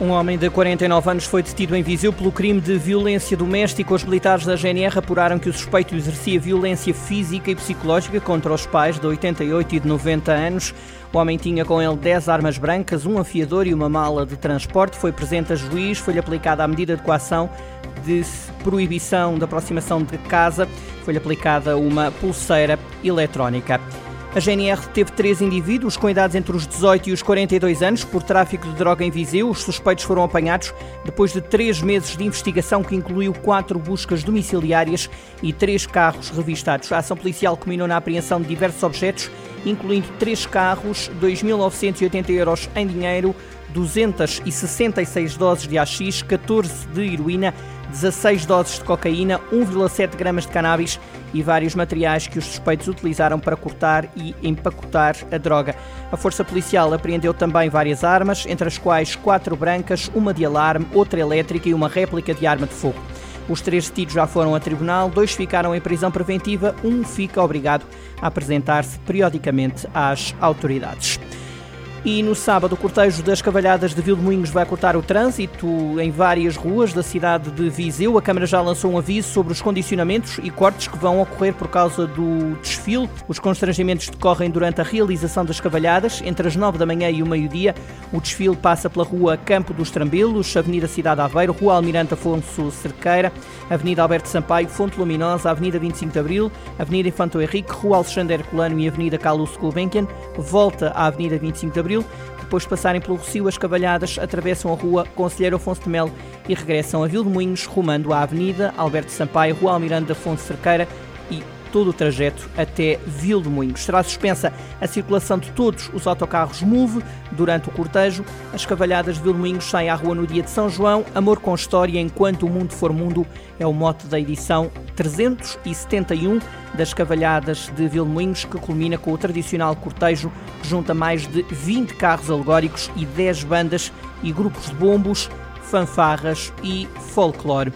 Um homem de 49 anos foi detido em Viseu pelo crime de violência doméstica. Os militares da GNR apuraram que o suspeito exercia violência física e psicológica contra os pais de 88 e de 90 anos. O homem tinha com ele 10 armas brancas, um afiador e uma mala de transporte. Foi presente a juiz, foi-lhe aplicada a medida de coação de proibição da aproximação de casa, foi-lhe aplicada uma pulseira eletrónica. A GNR teve três indivíduos com idades entre os 18 e os 42 anos por tráfico de droga em Viseu. Os suspeitos foram apanhados depois de três meses de investigação que incluiu quatro buscas domiciliárias e três carros revistados. A ação policial culminou na apreensão de diversos objetos, incluindo três carros, 2.980 euros em dinheiro, 266 doses de AX, 14 de heroína 16 doses de cocaína, 1,7 gramas de cannabis e vários materiais que os suspeitos utilizaram para cortar e empacotar a droga. A Força Policial apreendeu também várias armas, entre as quais quatro brancas, uma de alarme, outra elétrica e uma réplica de arma de fogo. Os três detidos já foram a tribunal, dois ficaram em prisão preventiva, um fica obrigado a apresentar-se periodicamente às autoridades. E no sábado, o cortejo das Cavalhadas de Vilmoinhos vai cortar o trânsito em várias ruas da cidade de Viseu. A Câmara já lançou um aviso sobre os condicionamentos e cortes que vão ocorrer por causa do desfile. Os constrangimentos decorrem durante a realização das cavalhadas, entre as 9 da manhã e o meio-dia. O desfile passa pela rua Campo dos Trambelos, Avenida Cidade Aveiro, Rua Almirante Afonso Cerqueira, Avenida Alberto Sampaio, Fonte Luminosa, Avenida 25 de Abril, Avenida Infanto Henrique, Rua Alexandre Herculano e Avenida Carlos Gulbenkian. Volta à Avenida 25 de Abril Abril. Depois de passarem pelo Rocio, as cavalhadas atravessam a rua Conselheiro Afonso de Melo e regressam a Vilmoinhos, rumando à Avenida Alberto Sampaio, Rua Almirante Afonso Cerqueira todo o trajeto até Vilmoinhos. Será suspensa a circulação de todos os autocarros MOVE durante o cortejo. As cavalhadas de Vilmoinhos saem à rua no dia de São João. Amor com história enquanto o mundo for mundo é o mote da edição 371 das cavalhadas de Vilmoinhos, que culmina com o tradicional cortejo que junta mais de 20 carros alegóricos e 10 bandas e grupos de bombos, fanfarras e folclore.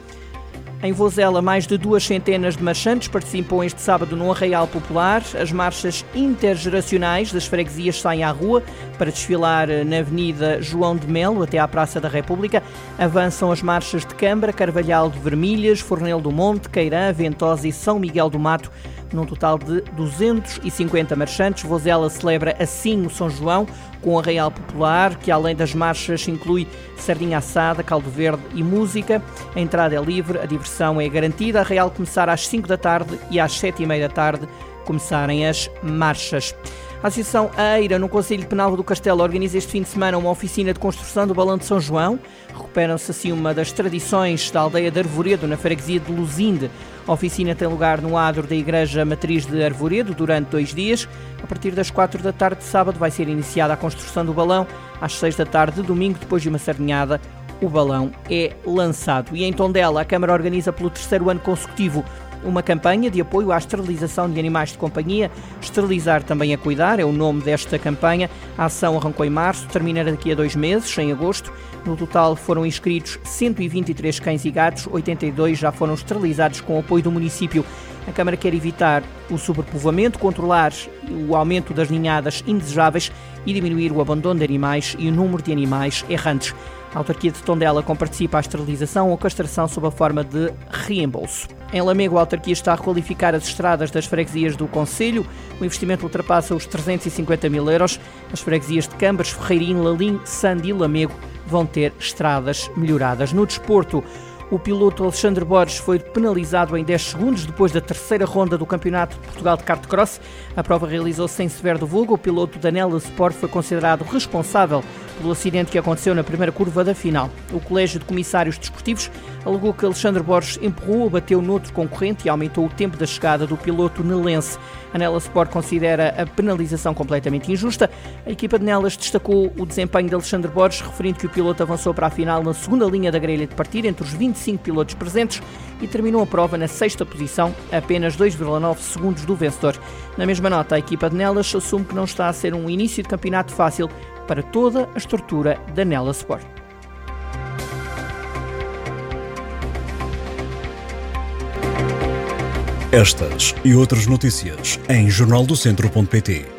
Em Vozela, mais de duas centenas de marchantes participam este sábado no Arraial Popular. As marchas intergeracionais das freguesias saem à rua para desfilar na Avenida João de Melo até à Praça da República. Avançam as marchas de Câmara, Carvalhal de Vermilhas, Fornel do Monte, Queirã, Ventosa e São Miguel do Mato num total de 250 marchantes. Vozela celebra assim o São João, com o Arraial Popular, que além das marchas inclui sardinha assada, caldo verde e música. A entrada é livre, a diversão é garantida. A Arraial começar às 5 da tarde e às 7 e meia da tarde começarem as marchas. A Associação Eira, no Conselho Penal do Castelo, organiza este fim de semana uma oficina de construção do Balão de São João. Recuperam-se assim uma das tradições da aldeia de Arvoredo, na freguesia de Luzinde. A oficina tem lugar no adro da Igreja Matriz de Arvoredo durante dois dias. A partir das quatro da tarde de sábado vai ser iniciada a construção do balão. Às seis da tarde de domingo, depois de uma sardinhada, o balão é lançado. E em Tondela, a Câmara organiza pelo terceiro ano consecutivo uma campanha de apoio à esterilização de animais de companhia. Esterilizar também a cuidar é o nome desta campanha. A ação arrancou em março, terminará daqui a dois meses, em agosto. No total foram inscritos 123 cães e gatos, 82 já foram esterilizados com o apoio do município. A Câmara quer evitar o sobrepovoamento, controlar o aumento das ninhadas indesejáveis e diminuir o abandono de animais e o número de animais errantes. A autarquia de Tondela comparticipa a esterilização ou castração sob a forma de reembolso. Em Lamego, a autarquia está a requalificar as estradas das freguesias do Conselho. O investimento ultrapassa os 350 mil euros. As freguesias de Cambas, Ferreirinho, Lalim, Sande e Lamego vão ter estradas melhoradas. No desporto, o piloto Alexandre Borges foi penalizado em 10 segundos depois da terceira ronda do Campeonato de Portugal de Kart Cross. A prova realizou-se em Severo do Vulgo. O piloto Danela Sport foi considerado responsável pelo acidente que aconteceu na primeira curva da final. O Colégio de Comissários Desportivos alegou que Alexandre Borges empurrou, bateu noutro concorrente e aumentou o tempo da chegada do piloto nelense. A Nela Sport considera a penalização completamente injusta. A equipa de Nelas destacou o desempenho de Alexandre Borges, referindo que o piloto avançou para a final na segunda linha da grelha de partida entre os 25 pilotos presentes e terminou a prova na sexta posição, apenas 2,9 segundos do vencedor. Na mesma nota, a equipa de Nelas assume que não está a ser um início de campeonato fácil para toda a estrutura da Nela Sport. Estas e outras notícias em jornaldocentro.pt.